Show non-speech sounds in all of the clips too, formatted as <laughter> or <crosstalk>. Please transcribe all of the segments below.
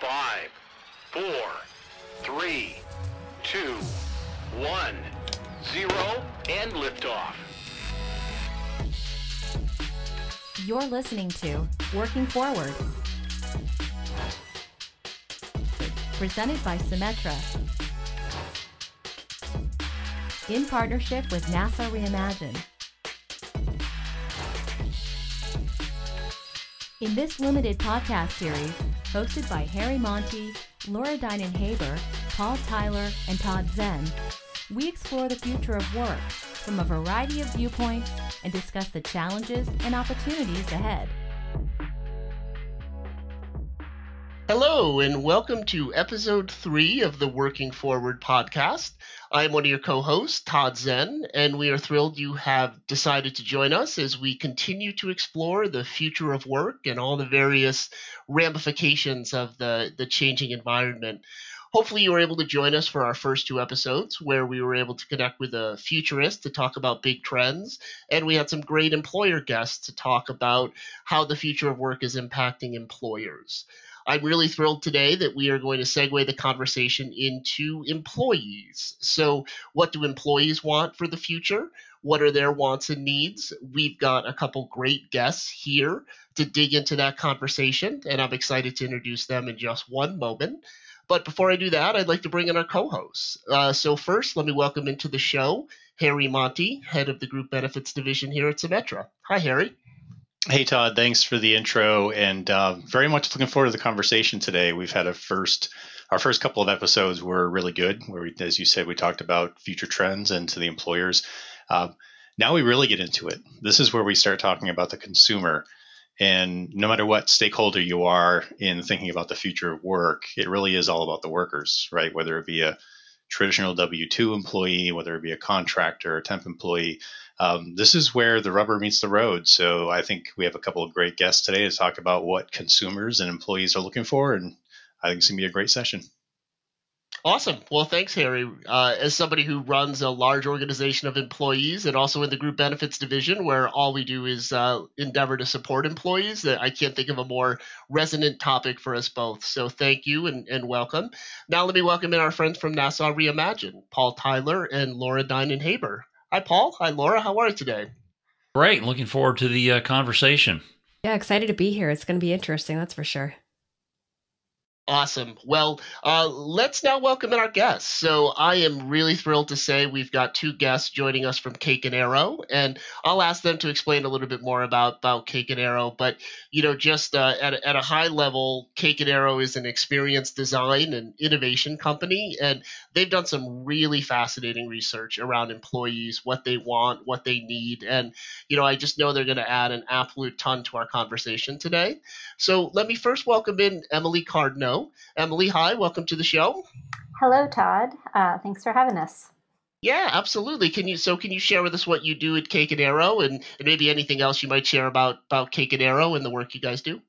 Five, four, three, two, one, zero, and liftoff. You're listening to Working Forward. Presented by Symetra. In partnership with NASA Reimagine. In this limited podcast series, hosted by Harry Monty, Laura Dinan Haber, Paul Tyler, and Todd Zen, we explore the future of work from a variety of viewpoints and discuss the challenges and opportunities ahead. Hello, and welcome to episode three of the Working Forward podcast. I'm one of your co hosts, Todd Zen, and we are thrilled you have decided to join us as we continue to explore the future of work and all the various ramifications of the, the changing environment. Hopefully, you were able to join us for our first two episodes where we were able to connect with a futurist to talk about big trends. And we had some great employer guests to talk about how the future of work is impacting employers. I'm really thrilled today that we are going to segue the conversation into employees. So, what do employees want for the future? What are their wants and needs? We've got a couple great guests here to dig into that conversation, and I'm excited to introduce them in just one moment. But before I do that, I'd like to bring in our co hosts. Uh, so, first, let me welcome into the show Harry Monty, head of the Group Benefits Division here at Symetra. Hi, Harry. Hey, Todd. Thanks for the intro, and uh, very much looking forward to the conversation today. We've had a first, our first couple of episodes were really good, where we, as you said, we talked about future trends and to the employers. Uh, now we really get into it. This is where we start talking about the consumer, and no matter what stakeholder you are in thinking about the future of work, it really is all about the workers, right? Whether it be a traditional W two employee, whether it be a contractor, a temp employee um, this is where the rubber meets the road. So I think we have a couple of great guests today to talk about what consumers and employees are looking for, and I think it's going to be a great session. Awesome. Well, thanks, Harry. Uh, as somebody who runs a large organization of employees and also in the group benefits division, where all we do is uh, endeavor to support employees, I can't think of a more resonant topic for us both. So thank you and, and welcome. Now let me welcome in our friends from NASA Reimagine, Paul Tyler and Laura Dinan Haber. Hi, Paul. Hi, Laura. How are you today? Great. Looking forward to the uh, conversation. Yeah, excited to be here. It's going to be interesting, that's for sure. Awesome. Well, uh, let's now welcome in our guests. So I am really thrilled to say we've got two guests joining us from Cake and Arrow, and I'll ask them to explain a little bit more about, about Cake and Arrow. But you know, just uh, at, a, at a high level, Cake and Arrow is an experience design and innovation company, and they've done some really fascinating research around employees, what they want, what they need, and you know, I just know they're going to add an absolute ton to our conversation today. So let me first welcome in Emily Cardno. Emily, hi, welcome to the show. Hello, Todd. Uh, thanks for having us. Yeah, absolutely. Can you so can you share with us what you do at Cake and Arrow and, and maybe anything else you might share about about Cake and Arrow and the work you guys do?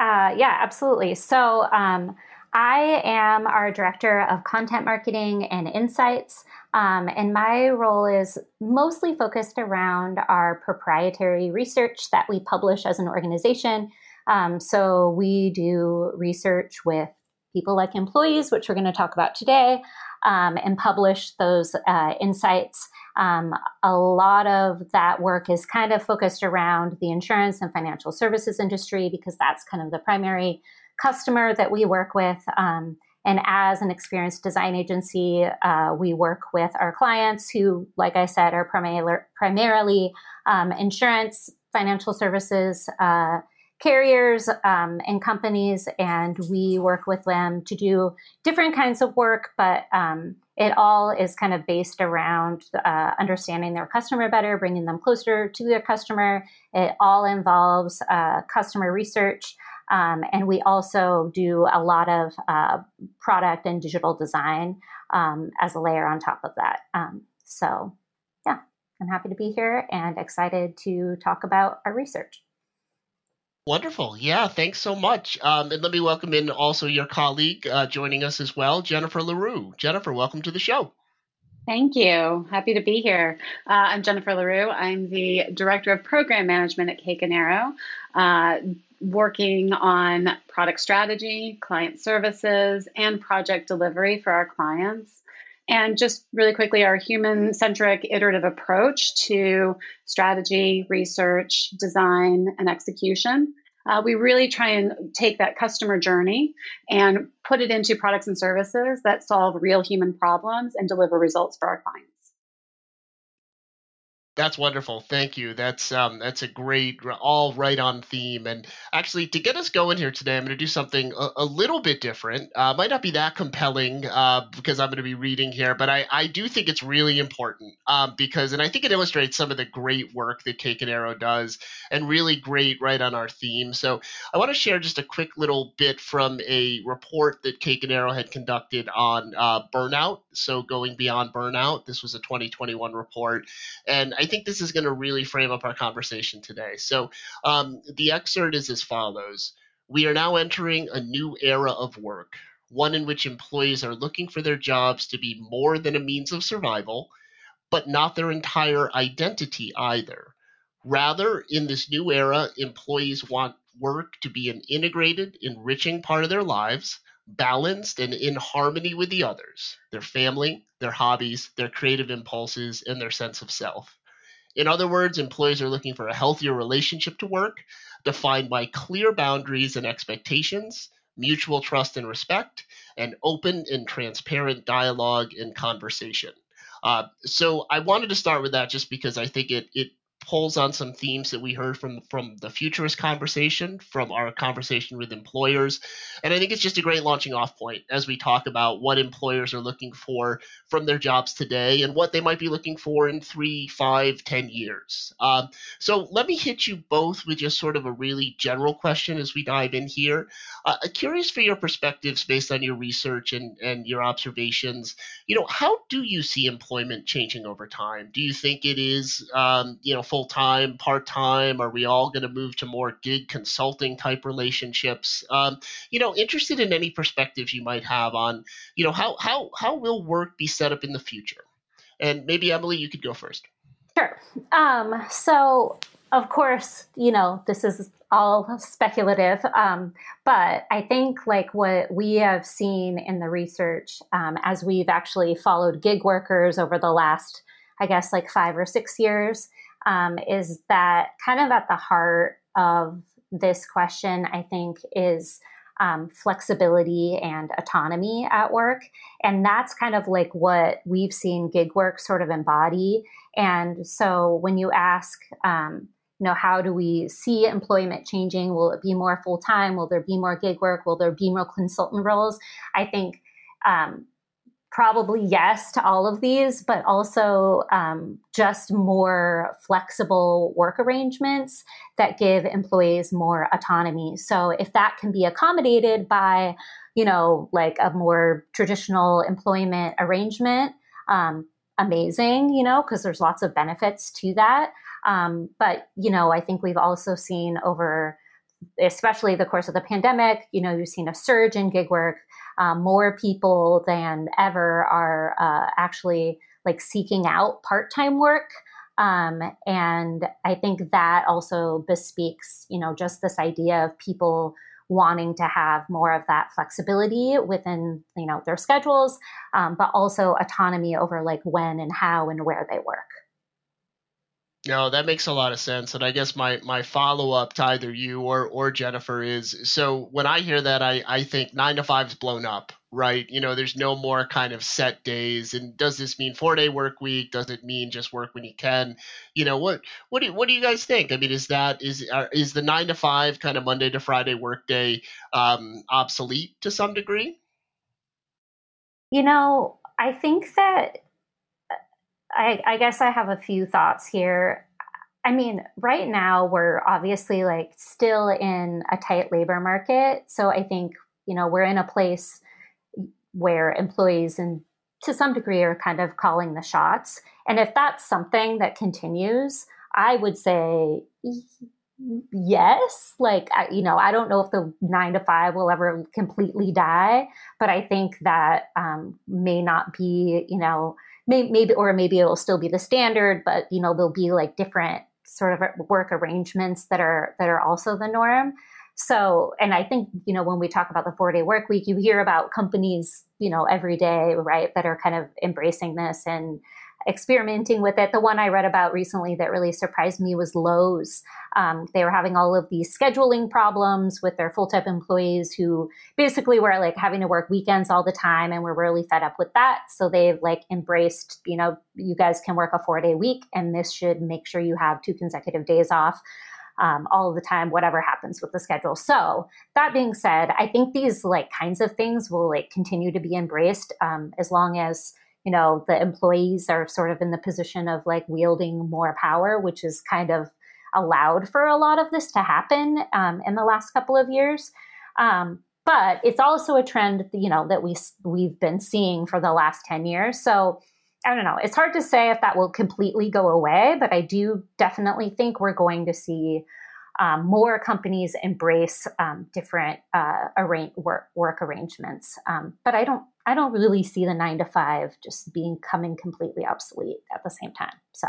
Uh, yeah, absolutely. So um, I am our director of content marketing and insights. Um, and my role is mostly focused around our proprietary research that we publish as an organization um, so we do research with people like employees, which we're going to talk about today, um, and publish those uh, insights. Um, a lot of that work is kind of focused around the insurance and financial services industry because that's kind of the primary customer that we work with. Um, and as an experienced design agency, uh, we work with our clients who, like I said, are primarily, primarily um, insurance, financial services, uh, carriers um, and companies, and we work with them to do different kinds of work, but um, it all is kind of based around uh, understanding their customer better, bringing them closer to their customer. It all involves uh, customer research. Um, and we also do a lot of uh, product and digital design um, as a layer on top of that. Um, so, yeah, I'm happy to be here and excited to talk about our research. Wonderful. Yeah, thanks so much. Um, and let me welcome in also your colleague uh, joining us as well, Jennifer LaRue. Jennifer, welcome to the show. Thank you. Happy to be here. Uh, I'm Jennifer LaRue. I'm the Director of Program Management at Cake and Arrow. Uh, working on product strategy, client services, and project delivery for our clients. And just really quickly, our human centric iterative approach to strategy, research, design, and execution. Uh, we really try and take that customer journey and put it into products and services that solve real human problems and deliver results for our clients. That's wonderful. Thank you. That's um, that's a great, all right on theme. And actually, to get us going here today, I'm going to do something a, a little bit different. Uh, might not be that compelling uh, because I'm going to be reading here, but I, I do think it's really important um, because, and I think it illustrates some of the great work that Cake and Arrow does, and really great right on our theme. So I want to share just a quick little bit from a report that Cake and Arrow had conducted on uh, burnout. So going beyond burnout, this was a 2021 report, and I think this is going to really frame up our conversation today. So, um, the excerpt is as follows We are now entering a new era of work, one in which employees are looking for their jobs to be more than a means of survival, but not their entire identity either. Rather, in this new era, employees want work to be an integrated, enriching part of their lives, balanced and in harmony with the others their family, their hobbies, their creative impulses, and their sense of self. In other words, employees are looking for a healthier relationship to work, defined by clear boundaries and expectations, mutual trust and respect, and open and transparent dialogue and conversation. Uh, so I wanted to start with that just because I think it it pulls on some themes that we heard from from the futurist conversation, from our conversation with employers, and I think it's just a great launching off point as we talk about what employers are looking for from their jobs today and what they might be looking for in three, five, ten years. Um, so let me hit you both with just sort of a really general question as we dive in here. Uh, curious for your perspectives based on your research and and your observations. You know, how do you see employment changing over time? Do you think it is um, you know full full time, part time? Are we all going to move to more gig consulting type relationships? Um, you know, interested in any perspectives you might have on, you know, how how how will work be set up in the future? And maybe Emily, you could go first. Sure. Um, so, of course, you know, this is all speculative, um, but I think like what we have seen in the research um, as we've actually followed gig workers over the last, I guess, like five or six years, um, is that kind of at the heart of this question, I think, is um, flexibility and autonomy at work. And that's kind of like what we've seen gig work sort of embody. And so when you ask, um, you know, how do we see employment changing? Will it be more full time? Will there be more gig work? Will there be more consultant roles? I think um, probably yes to all of these, but also um, just more flexible work arrangements that give employees more autonomy. So if that can be accommodated by, you know, like a more traditional employment arrangement, um, amazing, you know, because there's lots of benefits to that. Um, but, you know, I think we've also seen over, especially the course of the pandemic, you know, you've seen a surge in gig work um, more people than ever are uh, actually like seeking out part-time work. Um, and i think that also bespeaks you know just this idea of people wanting to have more of that flexibility within you know their schedules um, but also autonomy over like when and how and where they work no, that makes a lot of sense. And I guess my, my follow up to either you or, or Jennifer is so when I hear that, I, I think nine to five's blown up, right? You know, there's no more kind of set days. And does this mean four day work week? Does it mean just work when you can? You know, what, what do, what do you guys think? I mean, is that, is, is the nine to five kind of Monday to Friday workday um, obsolete to some degree? You know, I think that I, I guess I have a few thoughts here. I mean, right now we're obviously like still in a tight labor market. So I think, you know, we're in a place where employees and to some degree are kind of calling the shots. And if that's something that continues, I would say yes. Like, you know, I don't know if the nine to five will ever completely die, but I think that um, may not be, you know, maybe or maybe it'll still be the standard but you know there'll be like different sort of work arrangements that are that are also the norm. So, and I think, you know, when we talk about the four day work week, you hear about companies, you know, every day, right, that are kind of embracing this and experimenting with it. The one I read about recently that really surprised me was Lowe's. Um, they were having all of these scheduling problems with their full time employees who basically were like having to work weekends all the time and were really fed up with that. So they've like embraced, you know, you guys can work a four day week and this should make sure you have two consecutive days off. Um, all of the time, whatever happens with the schedule. So that being said, I think these like kinds of things will like continue to be embraced um, as long as you know the employees are sort of in the position of like wielding more power which is kind of allowed for a lot of this to happen um, in the last couple of years. Um, but it's also a trend you know that we we've been seeing for the last 10 years. So i don't know. It's hard to say if that will completely go away but i do definitely think we're going to see um, more companies embrace um, different uh, arrange, work, work arrangements. Um, but I don't I don't really see the nine to five just being coming completely obsolete at the same time. So.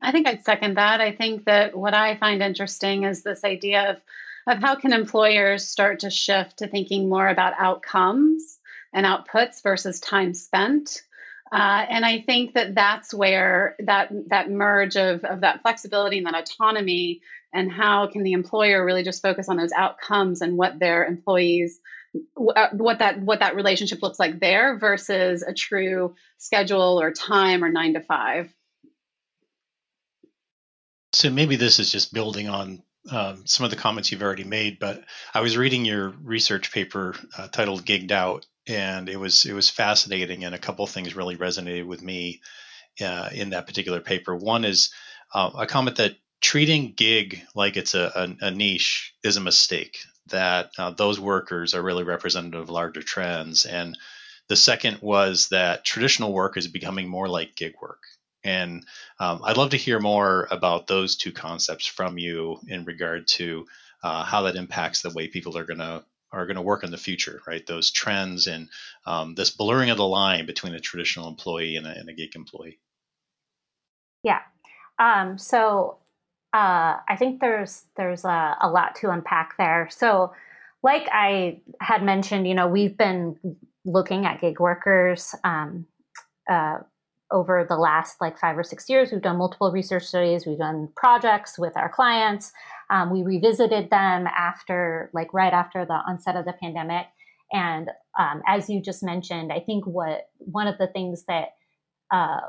I think I'd second that. I think that what I find interesting is this idea of, of how can employers start to shift to thinking more about outcomes and outputs versus time spent. Uh, and I think that that's where that that merge of, of that flexibility and that autonomy and how can the employer really just focus on those outcomes and what their employees uh, what that what that relationship looks like there versus a true schedule or time or nine to five. So maybe this is just building on um, some of the comments you've already made, but I was reading your research paper uh, titled "Gigged Out," and it was it was fascinating, and a couple things really resonated with me uh, in that particular paper. One is uh, a comment that treating gig like it's a, a, a niche is a mistake that uh, those workers are really representative of larger trends. And the second was that traditional work is becoming more like gig work. And um, I'd love to hear more about those two concepts from you in regard to uh, how that impacts the way people are going to are going to work in the future, right? Those trends and um, this blurring of the line between a traditional employee and a, and a gig employee. Yeah. Um, so uh, I think there's there's a, a, lot to unpack there. So, like I had mentioned, you know, we've been looking at gig workers um, uh, over the last like five or six years. We've done multiple research studies. We've done projects with our clients. Um, we revisited them after, like, right after the onset of the pandemic. And um, as you just mentioned, I think what one of the things that uh,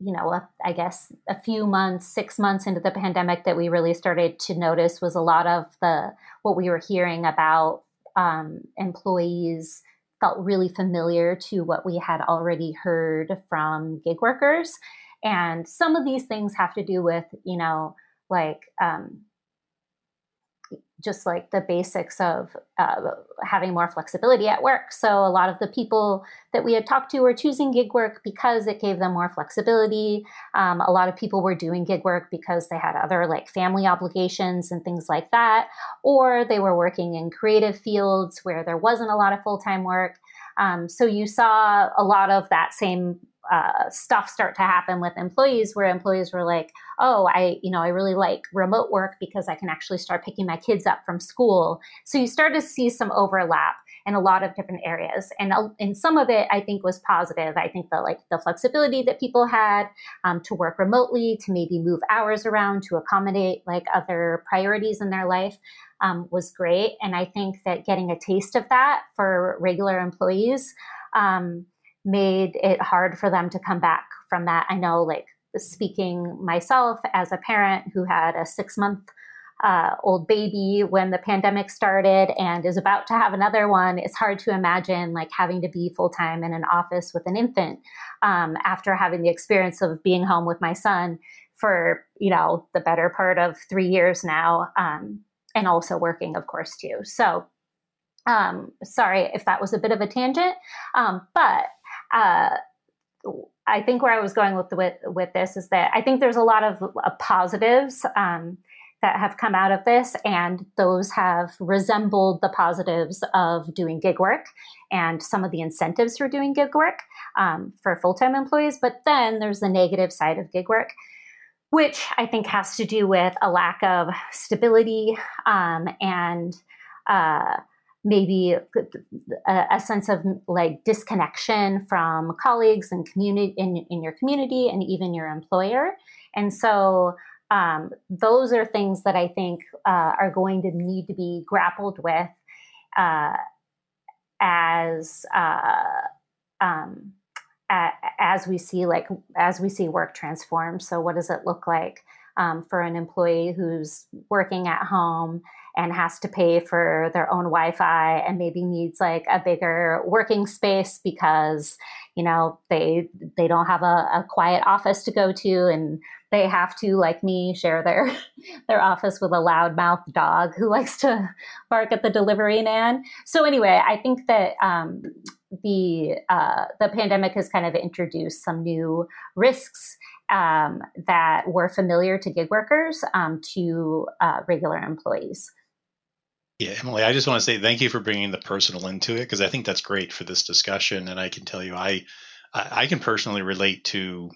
you know, I guess a few months, six months into the pandemic that we really started to notice was a lot of the what we were hearing about um, employees felt really familiar to what we had already heard from gig workers. And some of these things have to do with, you know, like um, just like the basics of uh, having more flexibility at work. So a lot of the people that we had talked to were choosing gig work because it gave them more flexibility. Um, a lot of people were doing gig work because they had other like family obligations and things like that, or they were working in creative fields where there wasn't a lot of full time work. Um, so you saw a lot of that same uh, stuff start to happen with employees where employees were like oh i you know i really like remote work because i can actually start picking my kids up from school. So you start to see some overlap in a lot of different areas. And in some of it i think was positive. I think the like the flexibility that people had um, to work remotely to maybe move hours around to accommodate like other priorities in their life um, was great. And i think that getting a taste of that for regular employees um, made it hard for them to come back from that. I know, like, speaking myself as a parent who had a six month uh, old baby when the pandemic started and is about to have another one, it's hard to imagine like having to be full time in an office with an infant um, after having the experience of being home with my son for you know the better part of three years now, um, and also working, of course, too. So, um, sorry if that was a bit of a tangent, um, but uh, I think where I was going with with with this is that I think there's a lot of uh, positives um, that have come out of this, and those have resembled the positives of doing gig work and some of the incentives for doing gig work um, for full time employees. But then there's the negative side of gig work, which I think has to do with a lack of stability um, and uh, maybe a, a, sense of like disconnection from colleagues and community in, in your community and even your employer. And so um, those are things that I think uh, are going to need to be grappled with uh, as uh, um, as we see like as we see work transform. So what does it look like um, for an employee who's working at home and has to pay for their own Wi-Fi and maybe needs like a bigger working space because you know they they don't have a, a quiet office to go to and they have to like me share their <laughs> their office with a loudmouth dog who <laughs> likes to bark at the delivery man so anyway i think that um, the uh, the pandemic has kind of introduced some new risks um, that were familiar to gig workers um, to uh, regular employees. Yeah, Emily, I just want to say thank you for bringing the personal into it because I think that's great for this discussion. And I can tell you, I I can personally relate to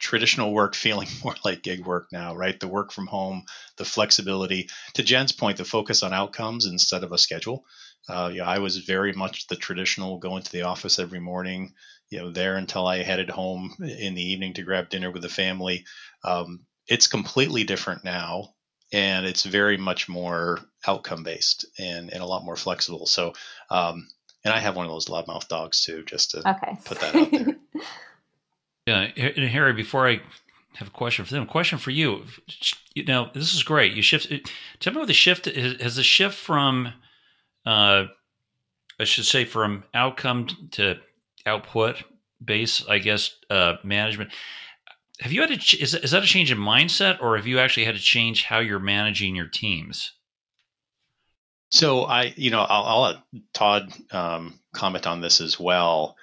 traditional work <laughs> feeling more like gig work now, right? The work from home, the flexibility. To Jen's point, the focus on outcomes instead of a schedule. Uh, yeah, I was very much the traditional going to the office every morning, you know, there until I headed home in the evening to grab dinner with the family. Um, it's completely different now, and it's very much more outcome based and, and a lot more flexible. So, um, and I have one of those loudmouth dogs too, just to okay. put that out there. <laughs> yeah, and Harry, before I have a question for them. Question for you. You know, this is great. You shift. Tell me what the shift has. The shift from uh, I should say from outcome to output base, I guess, uh, management. Have you had to, is, is that a change in mindset or have you actually had to change how you're managing your teams? So I, you know, I'll, I'll let Todd um, comment on this as well.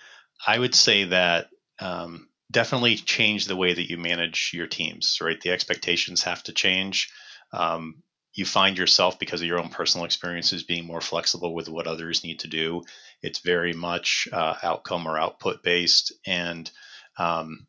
I would say that um, definitely change the way that you manage your teams, right? The expectations have to change. Um, you find yourself because of your own personal experiences being more flexible with what others need to do. It's very much uh, outcome or output based, and um,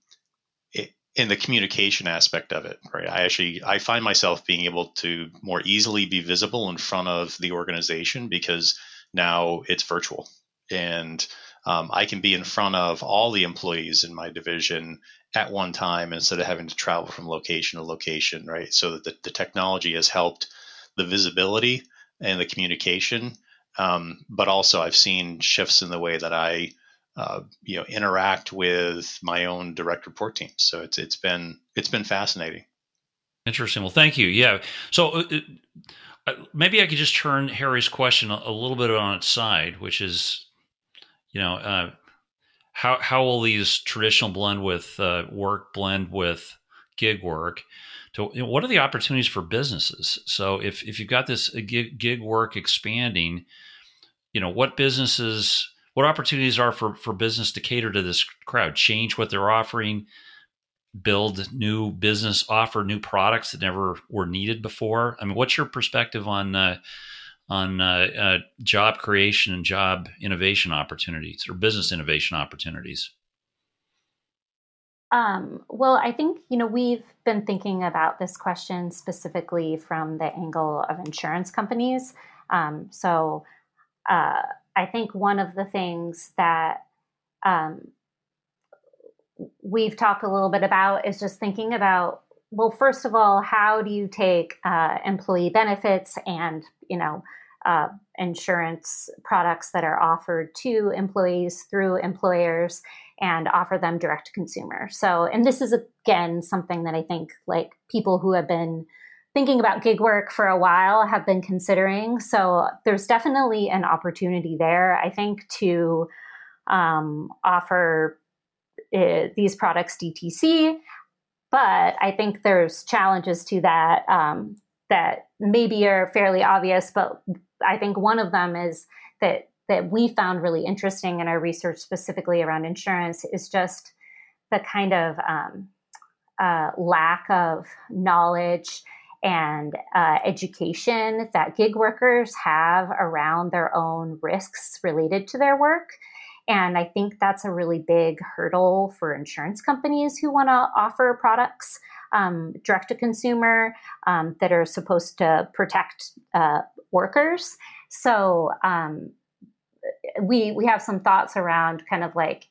in the communication aspect of it, right? I actually I find myself being able to more easily be visible in front of the organization because now it's virtual, and um, I can be in front of all the employees in my division at one time instead of having to travel from location to location, right? So that the, the technology has helped the visibility and the communication. Um, but also, I've seen shifts in the way that I, uh, you know, interact with my own direct report teams. So it's it's been it's been fascinating. Interesting. Well, thank you. Yeah. So uh, uh maybe I could just turn Harry's question a, a, little bit on its side, which is, you know, uh, how how will these traditional blend with uh, work blend with gig work? to you know, what are the opportunities for businesses? So if if you've got this uh, gig, gig work expanding, you know what businesses, what opportunities are for for business to cater to this crowd, change what they're offering, build new business, offer new products that never were needed before. I mean, what's your perspective on uh, on uh, uh, job creation and job innovation opportunities or business innovation opportunities? Um, well, I think, you know, we've been thinking about this question specifically from the angle of insurance companies. Um, so uh, I think one of the things that um, we've talked a little bit about is just thinking about well, first of all, how do you take uh, employee benefits and, you know, uh, insurance products that are offered to employees through employers and offer them direct to consumer. So, and this is again something that I think like people who have been thinking about gig work for a while have been considering. So, there's definitely an opportunity there, I think, to um, offer uh, these products DTC. But I think there's challenges to that um, that maybe are fairly obvious. But I think one of them is that that we found really interesting in our research, specifically around insurance, is just the kind of um, uh, lack of knowledge and uh, education that gig workers have around their own risks related to their work. And I think that's a really big hurdle for insurance companies who want to offer products um, direct to consumer um, that are supposed to protect uh, workers. So um, we we have some thoughts around kind of like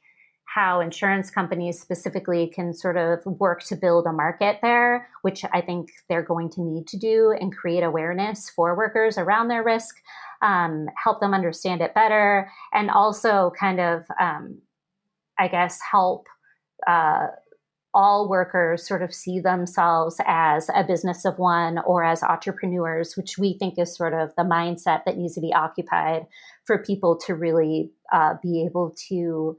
how insurance companies specifically can sort of work to build a market there, which I think they're going to need to do and create awareness for workers around their risk, um, help them understand it better, and also kind of, um, I guess, help. Uh, all workers sort of see themselves as a business of one or as entrepreneurs, which we think is sort of the mindset that needs to be occupied for people to really uh, be able to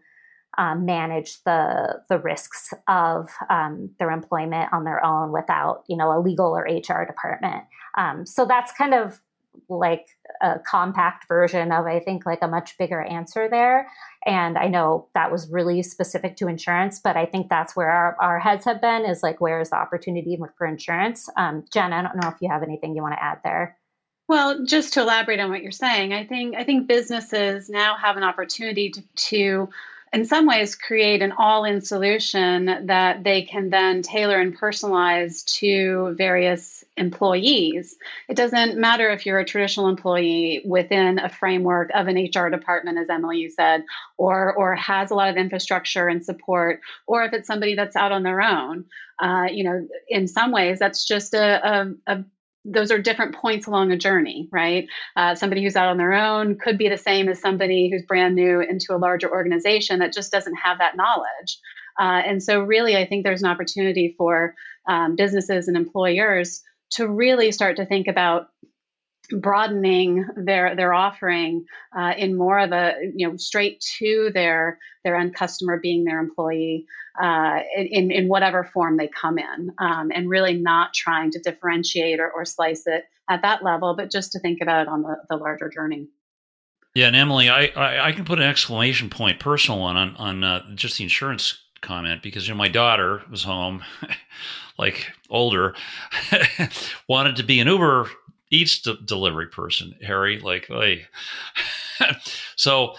um, manage the the risks of um, their employment on their own without you know a legal or HR department. Um, so that's kind of like a compact version of I think like a much bigger answer there. And I know that was really specific to insurance, but I think that's where our, our heads have been is like where is the opportunity for insurance? Um, Jen, I don't know if you have anything you want to add there. Well, just to elaborate on what you're saying, I think I think businesses now have an opportunity to, to in some ways create an all-in solution that they can then tailor and personalize to various employees. It doesn't matter if you're a traditional employee within a framework of an HR department, as Emily you said, or or has a lot of infrastructure and support, or if it's somebody that's out on their own. Uh, you know, in some ways, that's just a, a, a those are different points along a journey, right? Uh, somebody who's out on their own could be the same as somebody who's brand new into a larger organization that just doesn't have that knowledge. Uh, and so, really, I think there's an opportunity for um, businesses and employers to really start to think about broadening their their offering uh, in more of a you know straight to their their end customer being their employee uh, in in whatever form they come in um, and really not trying to differentiate or, or slice it at that level but just to think about it on the, the larger journey. Yeah and emily I, I, I can put an exclamation point personal one on on uh, just the insurance comment because you know my daughter was home <laughs> like older <laughs> wanted to be an uber eats de- delivery person, Harry. Like, hey. <laughs> so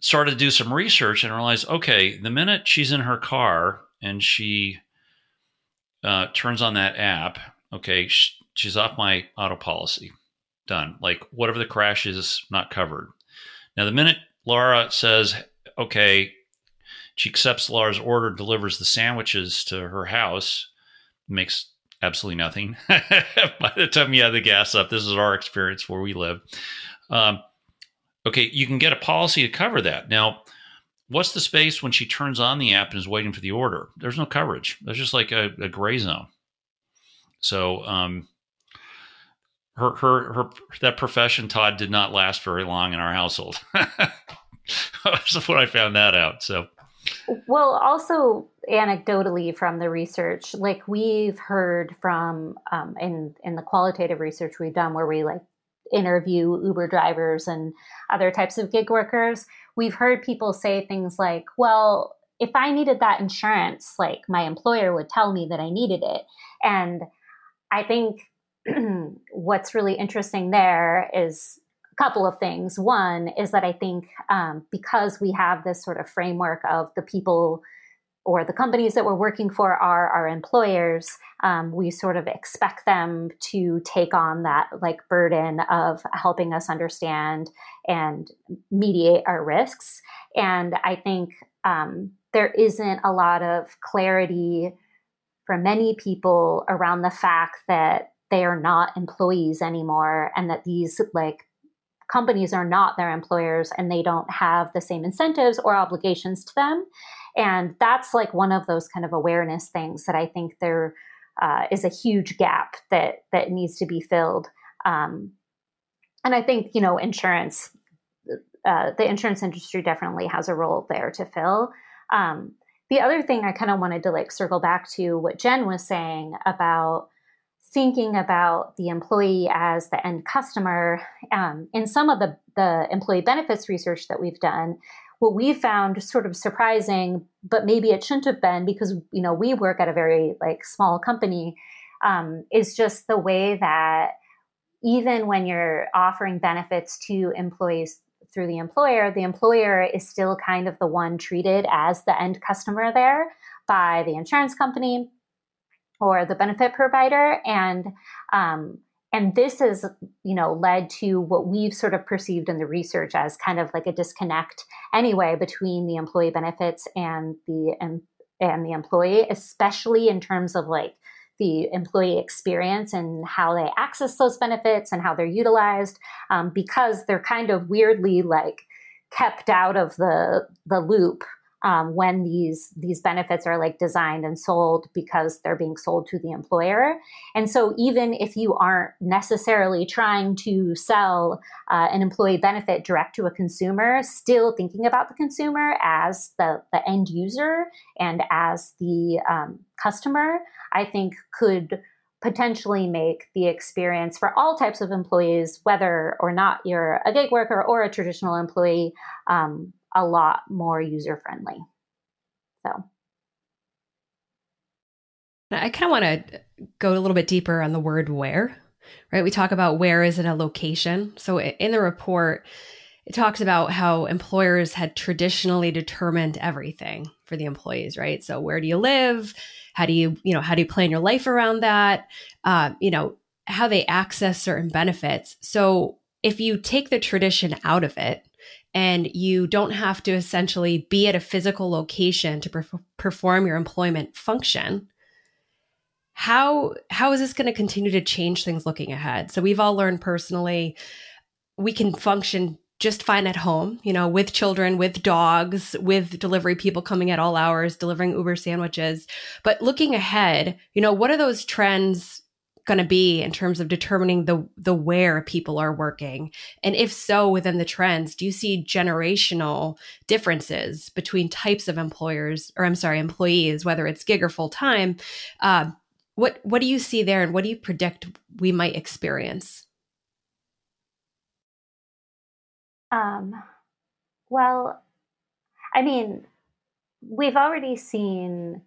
started to do some research and realized, okay, the minute she's in her car and she uh, turns on that app, okay, sh- she's off my auto policy. Done. Like whatever the crash is, not covered. Now, the minute Laura says, okay, she accepts Laura's order, delivers the sandwiches to her house, makes absolutely nothing. <laughs> By the time you have the gas up, this is our experience where we live. Um, okay, you can get a policy to cover that. Now, what's the space when she turns on the app and is waiting for the order? There's no coverage. There's just like a, a gray zone. So, um, her, her, her, that profession, Todd, did not last very long in our household. <laughs> That's when I found that out. So, well, also anecdotally from the research, like we've heard from um, in in the qualitative research we've done, where we like interview Uber drivers and other types of gig workers, we've heard people say things like, "Well, if I needed that insurance, like my employer would tell me that I needed it," and I think <clears throat> what's really interesting there is couple of things. One is that I think um, because we have this sort of framework of the people or the companies that we're working for are our employers, um, we sort of expect them to take on that like burden of helping us understand and mediate our risks. And I think um, there isn't a lot of clarity for many people around the fact that they are not employees anymore and that these like companies are not their employers and they don't have the same incentives or obligations to them. And that's like one of those kind of awareness things that I think there uh, is a huge gap that that needs to be filled. Um, and I think you know insurance, uh, the insurance industry definitely has a role there to fill. Um, the other thing I kind of wanted to like circle back to what Jen was saying about thinking about the employee as the end customer, um, in some of the, the employee benefits research that we've done, what we found sort of surprising, but maybe it shouldn't have been because you know we work at a very like small company, um, is just the way that even when you're offering benefits to employees through the employer, the employer is still kind of the one treated as the end customer there by the insurance company or the benefit provider. And um, and this has you know led to what we've sort of perceived in the research as kind of like a disconnect anyway between the employee benefits and the and, and the employee especially in terms of like the employee experience and how they access those benefits and how they're utilized um, because they're kind of weirdly like kept out of the the loop um, when these these benefits are like designed and sold because they're being sold to the employer. And so even if you aren't necessarily trying to sell uh, an employee benefit direct to a consumer, still thinking about the consumer as the, the end user and as the um, customer, I think could potentially make the experience for all types of employees, whether or not you're a gig worker or a traditional employee, um, a lot more user friendly. So. I kind of want to go a little bit deeper on the word where, right? We talk about where is in a location. So in the report, it talks about how employers had traditionally determined everything for the employees, right? So where do you live? How do you, you know, how do you plan your life around that? Uh, you know, how they access certain benefits. So if you take the tradition out of it, and you don't have to essentially be at a physical location to per- perform your employment function. How how is this going to continue to change things looking ahead? So we've all learned personally we can function just fine at home you know with children with dogs with delivery people coming at all hours delivering uber sandwiches. But looking ahead you know what are those trends going to be in terms of determining the the where people are working? And if so within the trends do you see generational differences between types of employers or i'm sorry employees whether it's gig or full time uh, what what do you see there and what do you predict we might experience? Um well i mean we've already seen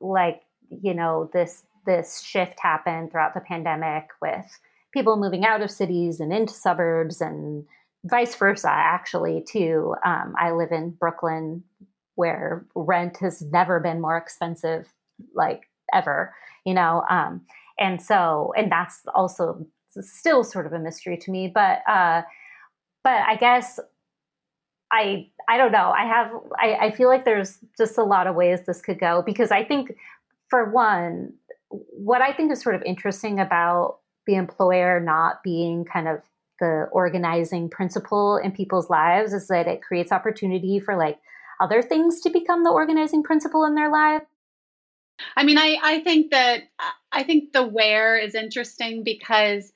like you know this this shift happened throughout the pandemic with people moving out of cities and into suburbs and vice versa actually too um, i live in brooklyn where rent has never been more expensive like ever you know um, and so and that's also still sort of a mystery to me but uh, but i guess i i don't know. I have I, I feel like there's just a lot of ways this could go because i think for one what I think is sort of interesting about the employer not being kind of the organizing principle in people's lives is that it creates opportunity for like other things to become the organizing principle in their life. I mean, I, I think that I think the where is interesting because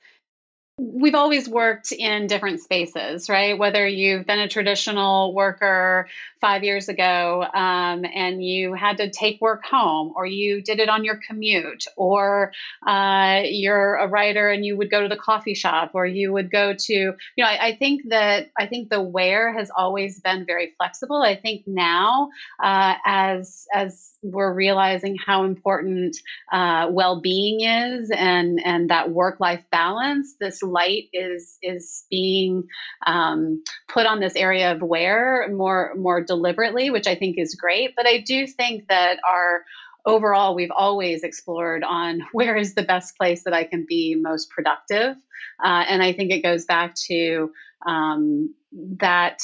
we've always worked in different spaces, right? Whether you've been a traditional worker five years ago um, and you had to take work home, or you did it on your commute, or uh, you're a writer and you would go to the coffee shop, or you would go to, you know, I, I think that I think the where has always been very flexible. I think now, uh, as as we're realizing how important uh, well-being is and and that work-life balance this light is is being um, put on this area of where more more deliberately which i think is great. But i do think that our overall we've always explored on <laughs> where is the best place that i can be most productive. Uh, and i think it goes back to um, that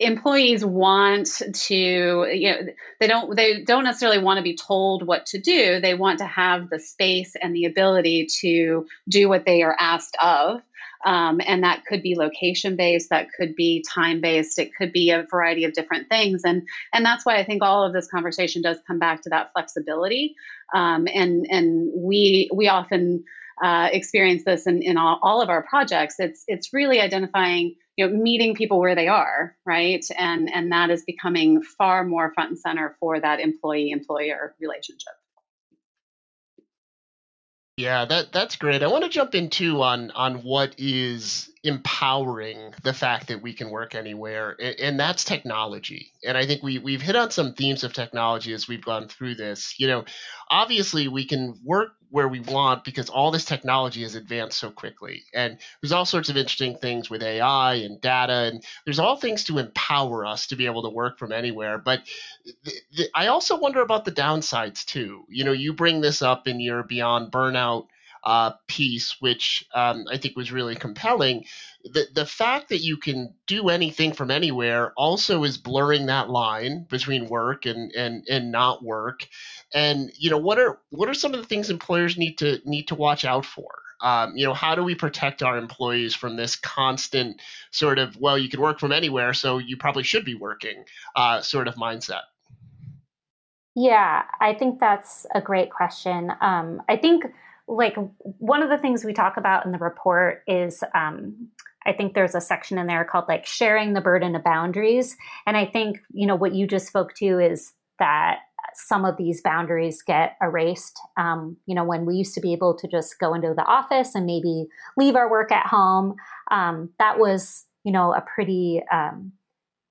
employees want to you know they don't they don't necessarily want to be told what to do. They want to have the space and the ability to do what they are asked of. Um, and that could be location based that could be time based it could be a variety of different things. And and that's why i think all of this conversation does come back to that flexibility. Um, and and we we often uh, experience this in, in all, all of our projects. It's it's really identifying you know meeting people where they are right? And and that is becoming far more front and center for that employee employer relationship. Yeah that that's great. I want to jump into on on what is empowering the fact that we can work anywhere and, and that's technology. And i think we we've hit on some themes of technology as we've gone through this. You know obviously we can work where we want because all this technology has advanced so quickly. And there's all sorts of interesting things with AI and data, and there's all things to empower us to be able to work from anywhere. But th- th- I also wonder about the downsides too. You know, you bring this up in your Beyond Burnout uh, piece, which um, I think was really compelling. The, the fact that you can do anything from anywhere also is blurring that line between work and, and, and not work. And you know what are what are some of the things employers need to need to watch out for? Um, you know, how do we protect our employees from this constant sort of well, you can work from anywhere, so you probably should be working uh, sort of mindset? Yeah, I think that's a great question. Um, I think like one of the things we talk about in the report is um, I think there's a section in there called like sharing the burden of boundaries. And I think, you know, what you just spoke to is that some of these boundaries get erased. Um, you know, when we used to be able to just go into the office and maybe leave our work at home, um, that was, you know, a pretty um,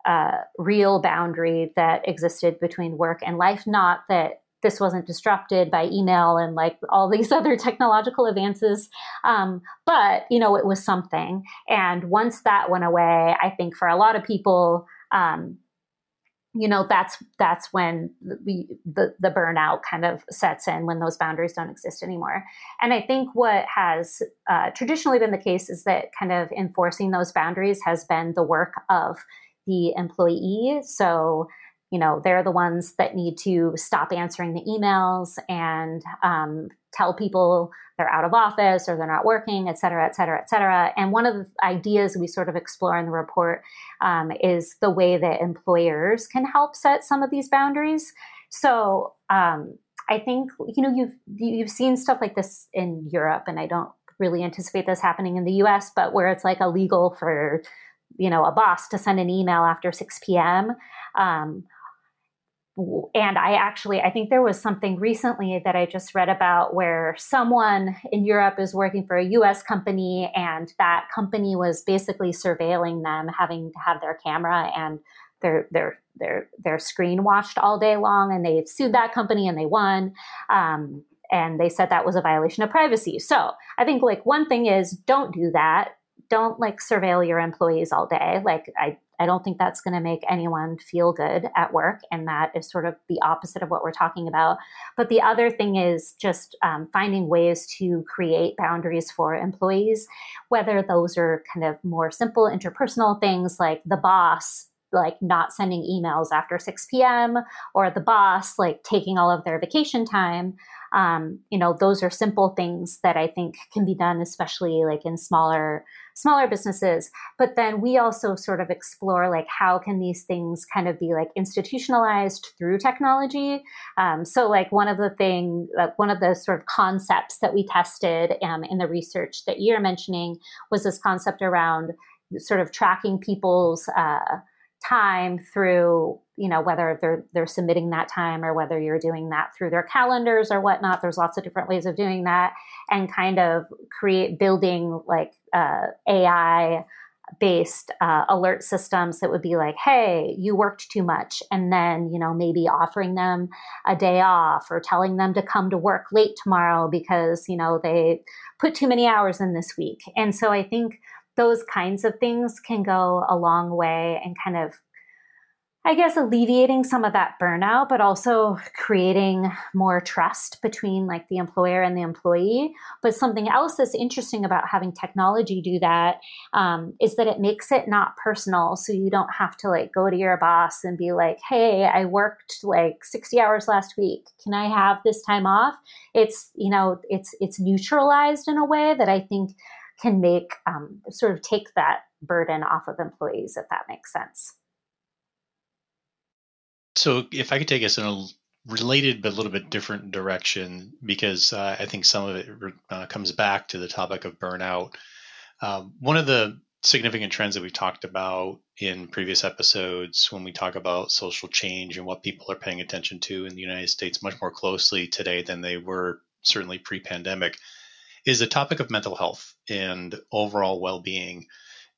uh, real boundary that existed between work and life. Not that this wasn't disrupted by email and like all these <laughs> other technological advances. Um, but, you know, it was something. And once that went away, I think for a lot of people, um, you know that's that's when the, the the burnout kind of sets in when those boundaries don't exist anymore and i think what has uh, traditionally been the case is that kind of enforcing those boundaries has been the work of the employee so you know they're the ones that need to stop answering the emails and um, tell people they're out of office or they're not working et cetera et cetera et cetera. And one of the ideas we sort of explore in the report um, is the way that employers can help set some of these boundaries. So um, i think you know you've you've seen stuff like this in europe and i don't really anticipate this happening in the us but where it's like illegal for you know a boss to send an email after 6 p.m um, and I actually, I think there was something recently that I just read about where someone in Europe is working for a US company and that company was basically surveilling them, having to have their camera and their their their their screen watched all day long, and they sued that company and they won. Um, and they said that was a violation of privacy. So I think like one thing is don't do that. Don't like surveil your employees all day. Like I I don't think that's going to make anyone feel good at work. And that is sort of the opposite of what we're talking about. But the other thing is just um, finding ways to create boundaries for employees, whether those are kind of more simple interpersonal things like the boss like not sending emails after 6 p.m. or the boss like taking all of their vacation time. Um, you know, those are simple things that I think can be done, especially like in smaller smaller businesses. But then we also sort of explore like how can these things kind of be like institutionalized through technology? Um, so like one of the thing like one of the sort of concepts that we tested um, in the research that you're mentioning was this concept around sort of tracking people's uh, time through you know whether they're they're submitting that time or whether you're doing that through their calendars or whatnot there's lots of different ways of doing that and kind of create building like uh, ai based uh, alert systems that would be like hey you worked too much. And then you know maybe offering them a day off or telling them to come to work late tomorrow because you know they put too many hours in this week. And so i think those kinds of things can go a long way and kind of I guess alleviating some of that burnout, but also creating more trust between like the employer and the employee. But something else that's interesting about having technology do that um, is that it makes it not personal. So you don't have to like go to your boss and be like, "Hey, I worked like sixty hours last week. Can I have this time off?" It's you know, it's it's neutralized in a way that I think can make um, sort of take that burden off of employees, if that makes sense. So, if I could take us in a related but a little bit different direction, because uh, I think some of it uh, comes back to the topic of burnout. Um, one of the significant trends that we talked about in previous episodes when we talk about social change and what people are paying attention to in the United States much more closely today than they were certainly pre pandemic is the topic of mental health and overall well being.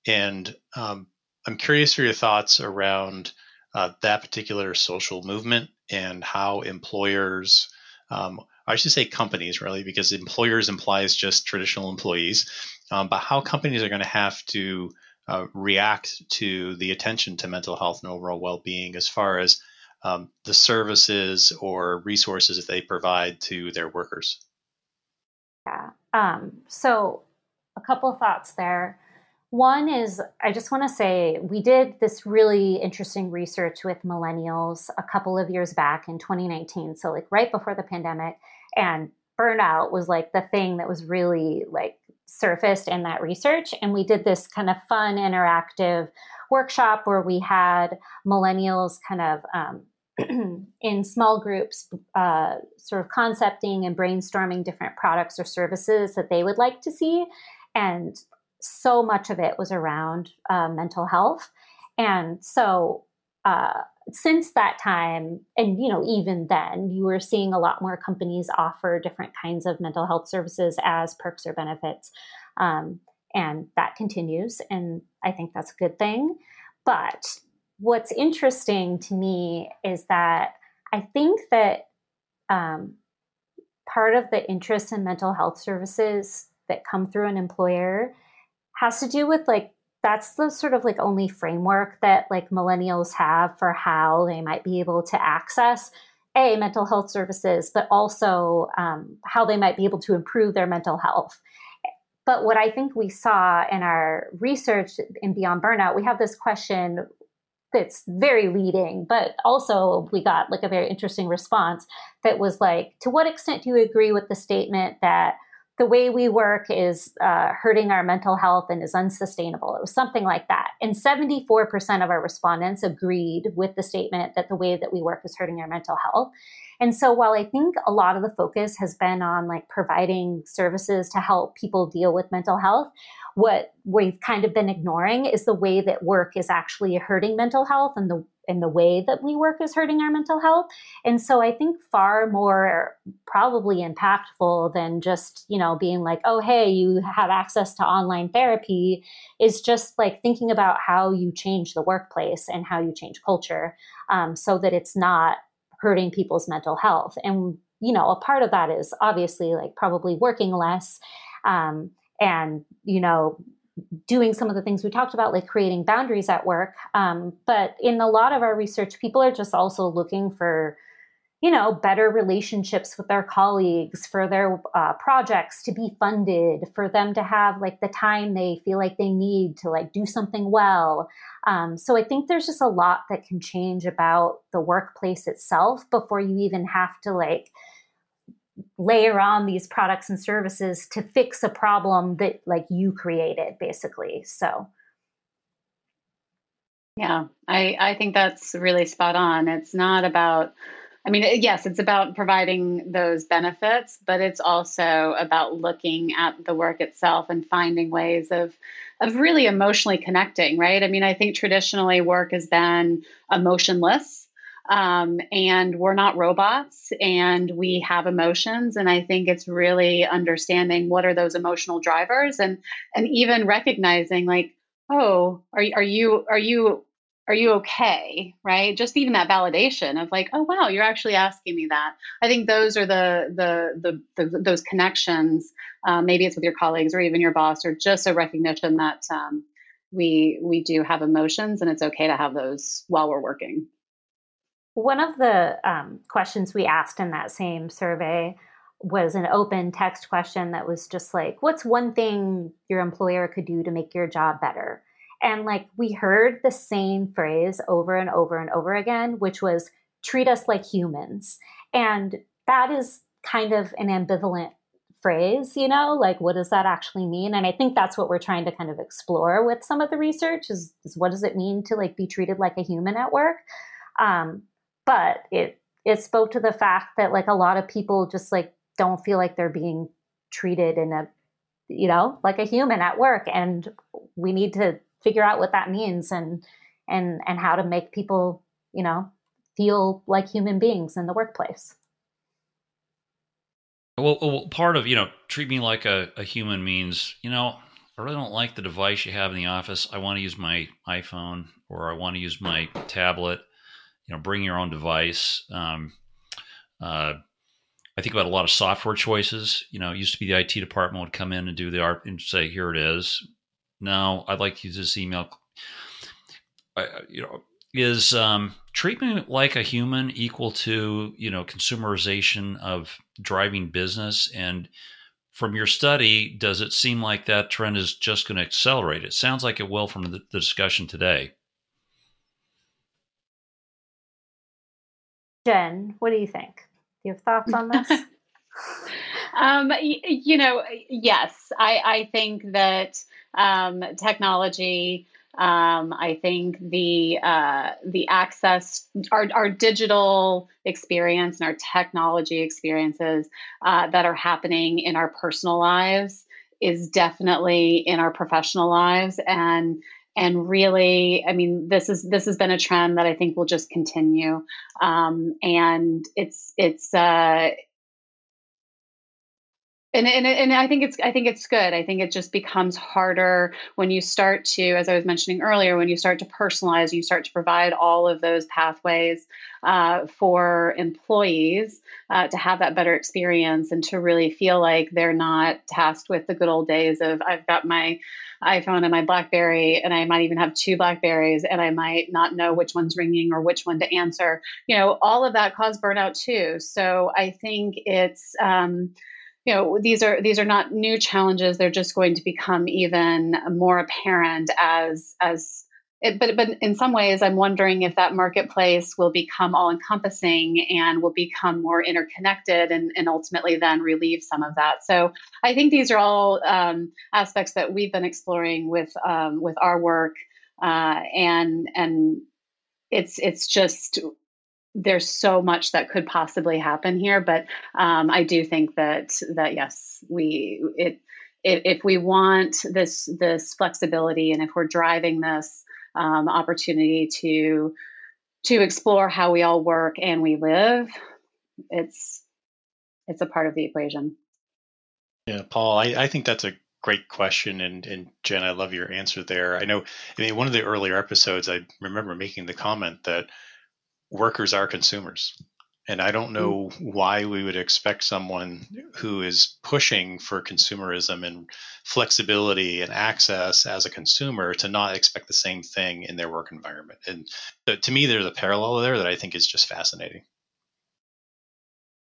And um, I'm curious for your thoughts around uh, that particular social movement and how employers um, I should say companies really, because employers implies just traditional employees, um, but how companies are going to have to uh, react to the attention to mental health and overall well-being as far as um, the services or resources that they provide to their workers. Yeah. Um, so a couple thoughts there. One is I just want to say we did this really interesting research with millennials a couple of years back in 2019. So, like right before the pandemic, and burnout was like the thing that was really like surfaced in that research. And we did this kind of fun, interactive workshop where we had millennials kind of um, <clears throat> in small groups, uh, sort of concepting and brainstorming different products or services that they would like to see. And so much of it was around uh, mental health. And so, uh, since that time, and you know, even then, you were seeing a lot more companies offer different kinds of mental health services as perks or benefits, um, and that continues. And I think that's a good thing. But what's interesting to me is that I think that um, part of the interest in mental health services that come through an employer has to do with like that's the sort of like only framework that like millennials have for how they might be able to access a mental health services but also um, how they might be able to improve their mental health. But what i think we saw in our research in beyond burnout we have this question that's very leading but also we got like a very interesting response that was like to what extent do you agree with the statement that the way we work is uh, hurting our mental health and is unsustainable. It was something like that. And 74% of our respondents agreed with the statement that the way that we work is hurting our mental health. And so while I think a lot of the focus has been on like providing services to help people deal with mental health, what we've kind of been ignoring is the way that work is actually hurting mental health and the and the way that we work is hurting our mental health. And so I think far more probably impactful than just, you know, being like, oh, hey, you have access to online therapy is just like thinking about how you change the workplace and how you change culture um, so that it's not hurting people's mental health. And, you know, a part of that is obviously like probably working less. Um, and you know doing some of the things we talked about like creating boundaries at work. Um, but in a lot of our research people are just also looking for you know better relationships with their colleagues for their uh, projects to be funded for them to have like the time they feel like they need to like do something well. Um, so i think there's just a lot that can change about the workplace itself before you even have to like layer on these products and services to fix a problem that like you created basically so. Yeah i i think that's really spot on. It's not about i mean yes it's about providing those benefits but it's also about looking at the work itself and finding ways of of really emotionally connecting right? I mean i think traditionally work has been emotionless um, and we're not robots and we have emotions. And I think it's really understanding what are those emotional drivers and, and even recognizing like, oh, are, are you, are you, are you okay? Right. Just even that validation of like, oh, wow, you're actually asking me that. I think those are the, the, the, the those connections. Um, maybe it's with your colleagues or even your boss or just a recognition that, um, we we do have emotions and it's okay to have those while we're working one of the um, questions we asked in that same survey was an open text question that was just like, what's one thing your employer could do to make your job better? And like we heard the same phrase over and over and over again, which was treat us like humans. And that is kind of an ambivalent phrase, you know, like what does that actually mean? And I think that's what we're trying to kind of explore with some of the research is, is what does it mean to like be treated like a human at work? Um, but it it spoke to the fact that like a lot of people just like don't feel like they're being treated in a you know like a human at work and we need to figure out what that means and and and how to make people you know feel like human beings in the workplace. Well, well part of you know treat me like a, a human means you know i really don't like the device you have in the office. I want to use my iphone or i want to use my tablet you know, bring your own device. Um, uh, I think about a lot of software choices. You know, it used to be the IT department would come in and do the art and say, "Here it is." No, I'd like to use this email. I, you know, is um, treatment like a human equal to you know consumerization of driving business? And from your study, does it seem like that trend is just going to accelerate? It sounds like it will from the, the discussion today. Jen, what do you think? Do you have thoughts on this? <laughs> um, y- you know, yes, I, I think that um, technology. Um, I think the uh, the access, our, our digital experience and our technology experiences uh, that are happening in our personal lives is definitely in our professional lives, and and really, I mean, this is this has been a trend that I think will just continue, um, and it's it's uh, and, and and I think it's I think it's good. I think it just becomes harder when you start to, as I was mentioning earlier, when you start to personalize, you start to provide all of those pathways uh, for employees uh, to have that better experience and to really feel like they're not tasked with the good old days of I've got my iPhone and my BlackBerry, and I might even have two Blackberries, and I might not know which one's ringing or which one to answer. You know, all of that cause burnout too. So I think it's. Um, you know these are these are not new challenges. They're just going to become even more apparent as as it, but but in some ways i'm wondering if that marketplace will become all encompassing and will become more interconnected and, and ultimately then relieve some of that. So i think these are all um, aspects that we've been exploring with um, with our work uh, and and it's it's just there's so much that could possibly happen here, but um, I do think that that yes, we it, it if we want this this flexibility and if we're driving this um, opportunity to to explore how we all work and we live, it's it's a part of the equation. Yeah, Paul, I, I think that's a great question, and and Jen, I love your answer there. I know, I mean, one of the earlier episodes, I remember making the comment that workers are consumers. And I don't know mm. why we would expect someone who is pushing for consumerism and flexibility and access as a consumer to not expect the same thing in their work environment. And to me, there's a parallel there that I think is just fascinating.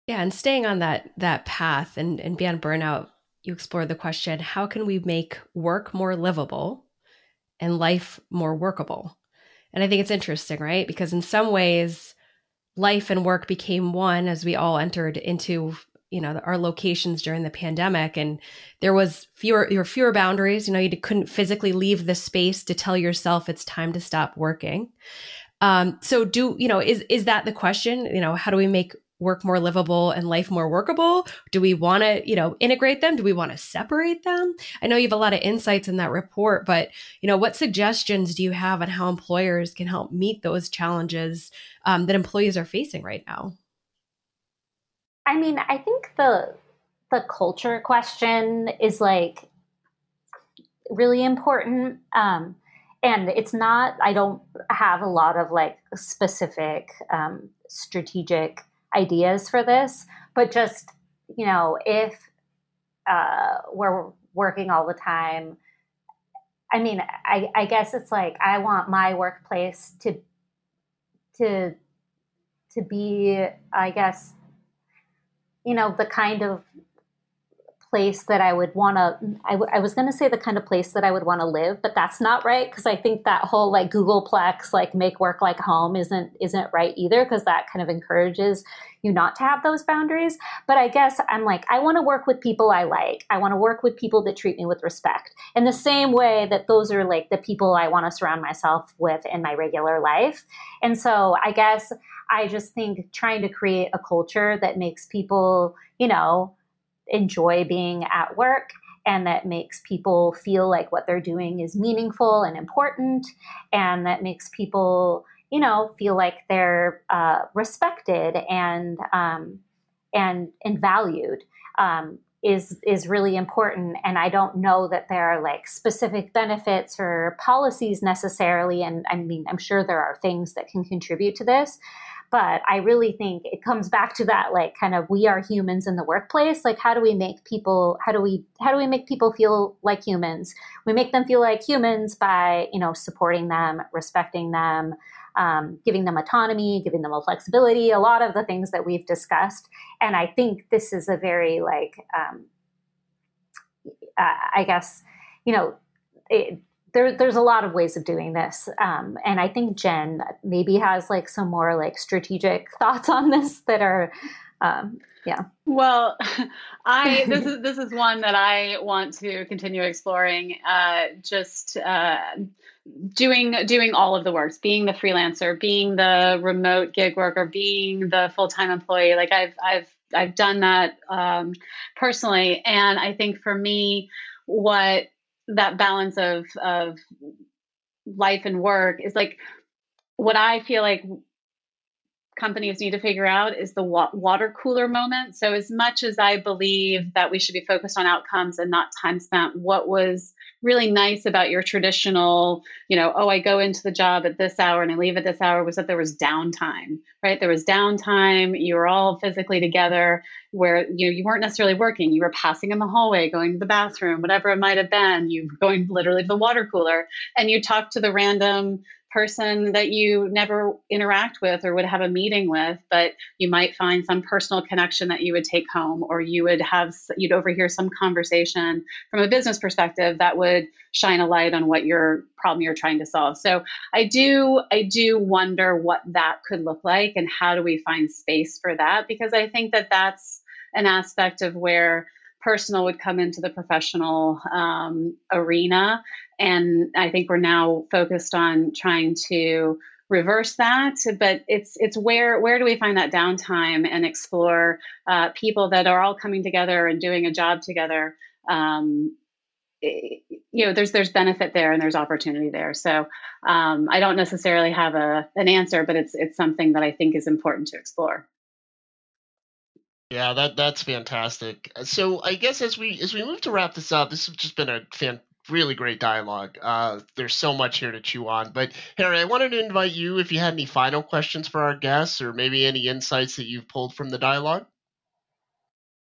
Yeah, and staying on that that path and, and beyond burnout, you explore the question, how can we make work more livable and life more workable? And I think it's interesting, right? Because in some ways, life and work became one as we all entered into you know our locations during the pandemic. And there was fewer there were fewer boundaries. You know you couldn't physically leave the space to tell yourself it's time to stop working. Um, so do you know is is that the question? You know how do we make work more livable and life more workable? Do we want to, you know, integrate them? Do we want to separate them? I know you have a lot of insights in that report, but you know, what suggestions do you have on how employers can help meet those challenges um, that employees are facing right now? I mean, I think the the culture question is like really important. Um, and it's not, I don't have a lot of like specific um, strategic ideas for this, but just, you know, if uh, we're working all the time, I mean, I, I guess it's like I want my workplace to to to be, I guess, you know, the kind of place that I would want to. I, w- I was going to say the kind of place that I would want to live, but that's not right because I think that whole like Googleplex, like make work like home, isn't isn't right either because that kind of encourages you not to have those boundaries. But I guess I'm like I want to work with people I like. I want to work with people that treat me with respect in the same way that those are like the people I want to surround myself with in my regular life. And so I guess I just think trying to create a culture that makes people, you know, enjoy being at work and that makes people feel like what they're doing is meaningful and important and that makes people you know feel like they're uh, respected and um, and and valued um, is is really important. And i don't know that there are like specific benefits or policies necessarily. And i mean i'm sure there are things that can contribute to this but I really think it comes back to that like kind of we are humans in the workplace. Like how do we make people how do we how do we make people feel like humans? We make them feel like humans by, you know, supporting them, respecting them, um, giving them autonomy, giving them a flexibility, a lot of the things that we've discussed. And I think this is a very like um, uh, I guess, you know, it, there, there's a lot of ways of doing this. Um, and I think Jen maybe has like some more like strategic <laughs> thoughts on this that are, um, yeah. Well, <laughs> I this <laughs> is this is one that I want to continue exploring. Uh, just uh, doing doing all of the works, being the freelancer, being the remote gig worker, being the full time employee. Like I've I've I've done that um, personally, and I think for me, what that balance of of life and work is like what I feel like companies need to figure out is the water cooler moment. So, as much as I believe that we should be focused on outcomes and not time spent, what was really nice about your traditional, you know, oh, I go into the job at this hour and I leave at this hour was that there was downtime, right? There was downtime. You were all physically together where, you know, you weren't necessarily working. You were passing in the hallway, going to the bathroom, whatever it might have been. You were going literally to the water cooler and you talked to the random person that you never interact with or would have a meeting with, but you might find some personal connection that you would take home, or you would have, you'd overhear some conversation from a business perspective that would shine a light on what your problem you're trying to solve. So I do, I do wonder what that could look like and how do we find space for that? Because I think that that's an aspect of where personal would come into the professional um, arena. And I think we're now focused on trying to reverse that but it's it's where where do we find that downtime and explore uh, people that are all coming together and doing a job together? Um, you know there's there's benefit there and there's opportunity there. So um, i don't necessarily have a an answer but it's it's something that i think is important to explore yeah, that that's fantastic. So I guess as we as we move to wrap this up, this has just been a fan, really great dialogue. Uh, there's so much here to chew on. But Harry, I wanted to invite you if you had any final questions for our guests, or maybe any insights that you've pulled from the dialogue.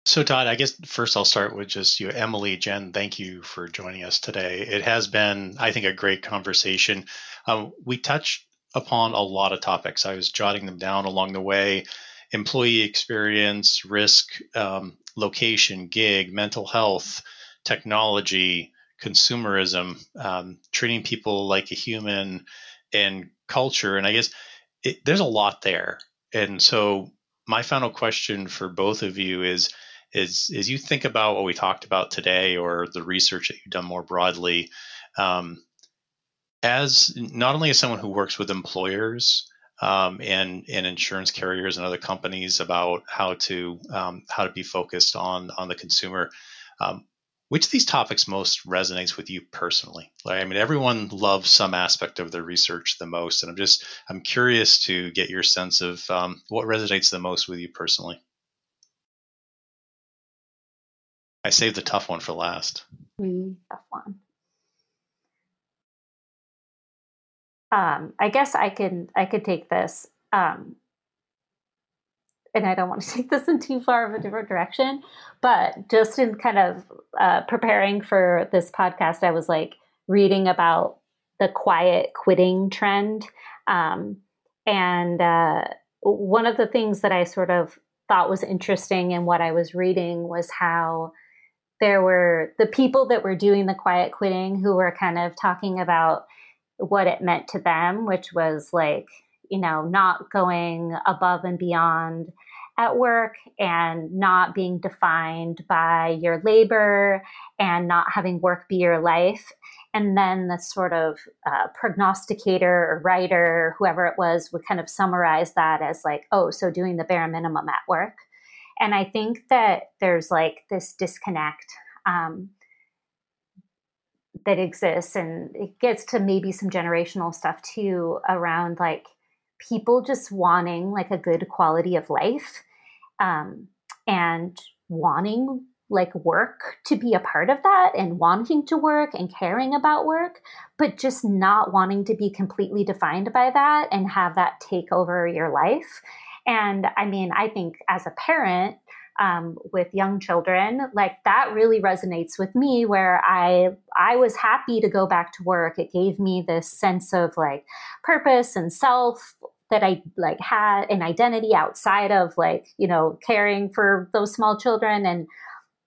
So Todd, I guess first I'll start with just you, Emily, Jen. Thank you for joining us today. It has been, I think, a great conversation. Um, we touched upon a lot of topics. I was jotting them down along the way: employee experience, risk, um, location, gig, mental health, technology, consumerism, um, treating people like a human, and culture. And I guess it, there's a lot there. And so my final question for both of you is is as you think about what we talked about today or the research that you've done more broadly um, as not only as someone who works with employers um, and and insurance carriers and other companies about how to um, how to be focused on on the consumer. Um, which of these topics most resonates with you personally? Like, i mean everyone loves some aspect of their research the most and i'm just i'm curious to get your sense of um, what resonates the most with you personally. I saved the tough one for last. Mm, tough one um, i guess i can i could take this um, and I don't want to <laughs> take this in too far of a different direction, but just in kind of uh, preparing for this podcast, I was like reading about the quiet quitting trend. Um, and uh, one of the things that I sort of thought was interesting in what I was reading was how there were the people that were doing the quiet quitting who were kind of talking about what it meant to them, which was like, you know, not going above and beyond at work and not being defined by your labor and not having work be your life. And then the sort of uh, prognosticator or writer, whoever it was, would kind of summarize that as like, oh, so doing the bare minimum at work. And I think that there's like this disconnect um, that exists, and it gets to maybe some generational stuff too around like people just wanting like a good quality of life um, and wanting like work to be a part of that and wanting to work and caring about work, but just not wanting to be completely defined by that and have that take over your life. And I mean, I think as a parent, um, with young children like that really resonates with me where i i was happy to go back to work it gave me this sense of like purpose and self that I like had an identity outside of like, you know, caring for those small children. And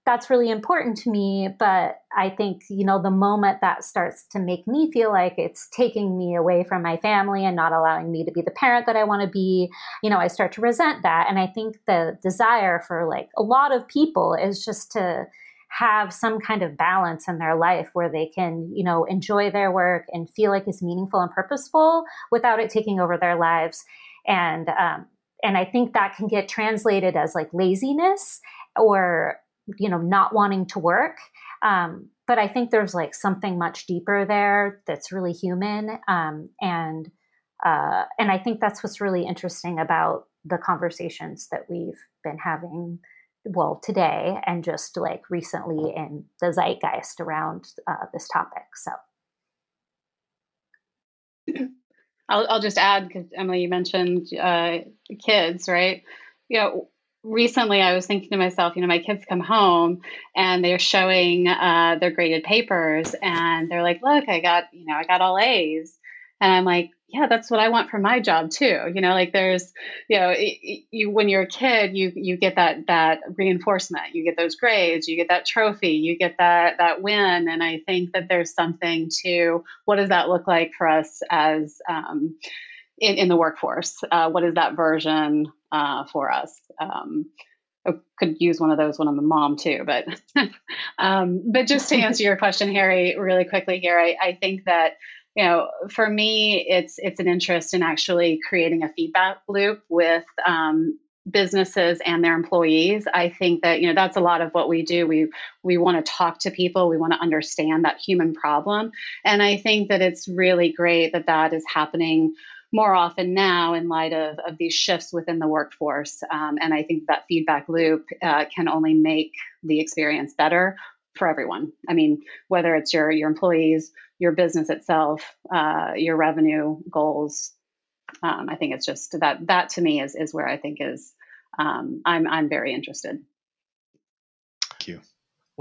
that's really important to me. But I think, you know, the moment that starts to make me feel like it's taking me away from my family and not allowing me to be the parent that I want to be, you know, I start to resent that. And I think the desire for like a lot of people is just to, have some kind of balance in their life where they can, you know, enjoy their work and feel like it's meaningful and purposeful without it taking over their lives. And um, and I think that can get translated as like laziness or you know not wanting to work. Um, but I think there's like something much deeper there that's really human. Um, and uh, and I think that's what's really interesting about the conversations that we've been having well today and just like recently in the zeitgeist around uh, this topic so I'll, I'll just add because emily you mentioned uh, kids right you know recently i was thinking to myself you know my kids come home and they're showing uh, their graded papers and they're like look i got you know i got all a's. And i'm like yeah, that's what I want for my job too. You know, like there's, you know, it, you when you're a kid, you you get that that reinforcement, you get those grades, you get that trophy, you get that that win, and I think that there's something to what does that look like for us as um, in, in the workforce? Uh, what is that version uh, for us? Um, I could use one of those when I'm a mom too, but <laughs> um, but just to answer your question, Harry, really quickly here, I, I think that you know for me it's it's an interest in actually creating a feedback loop with um, businesses and their employees. I think that you know that's a lot of what we do. We we want to talk to people. We want to understand that human problem. And i think that it's really great that that is happening more often now in light of, of these shifts within the workforce um, and i think that feedback loop uh, can only make the experience better for everyone i mean whether it's your your employees your business itself, uh, your revenue goals. Um, I think it's just that that to me is is where I think is um, I'm I'm very interested.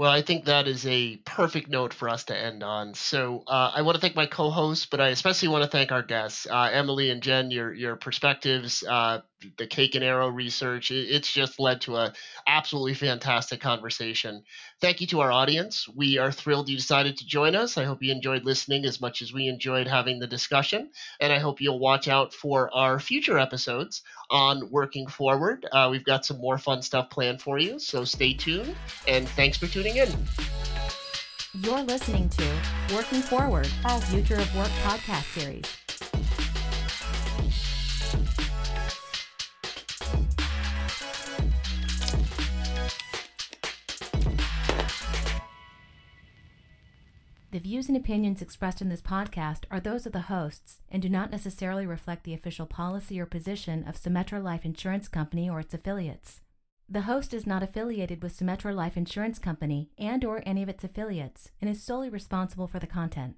Well, I think that is a perfect note for us to end on. So uh, I want to thank my co-hosts, but I especially want to thank our guests, uh, Emily and Jen. Your your perspectives, uh, the cake and arrow research. It's just led to a absolutely fantastic conversation. Thank you to our audience. We are thrilled you decided to join us. I hope you enjoyed listening as much as we enjoyed having the discussion, and I hope you'll watch out for our future episodes on working forward. Uh, we've got some more fun stuff planned for you, so stay tuned. And thanks for tuning in. You're listening to Working Forward, a Future of Work podcast series. The views and opinions expressed in this podcast are those of the hosts and do not necessarily reflect the official policy or position of Symetra Life Insurance Company or its affiliates. The host is not affiliated with Symetra Life Insurance Company and or any of its affiliates and is solely responsible for the content.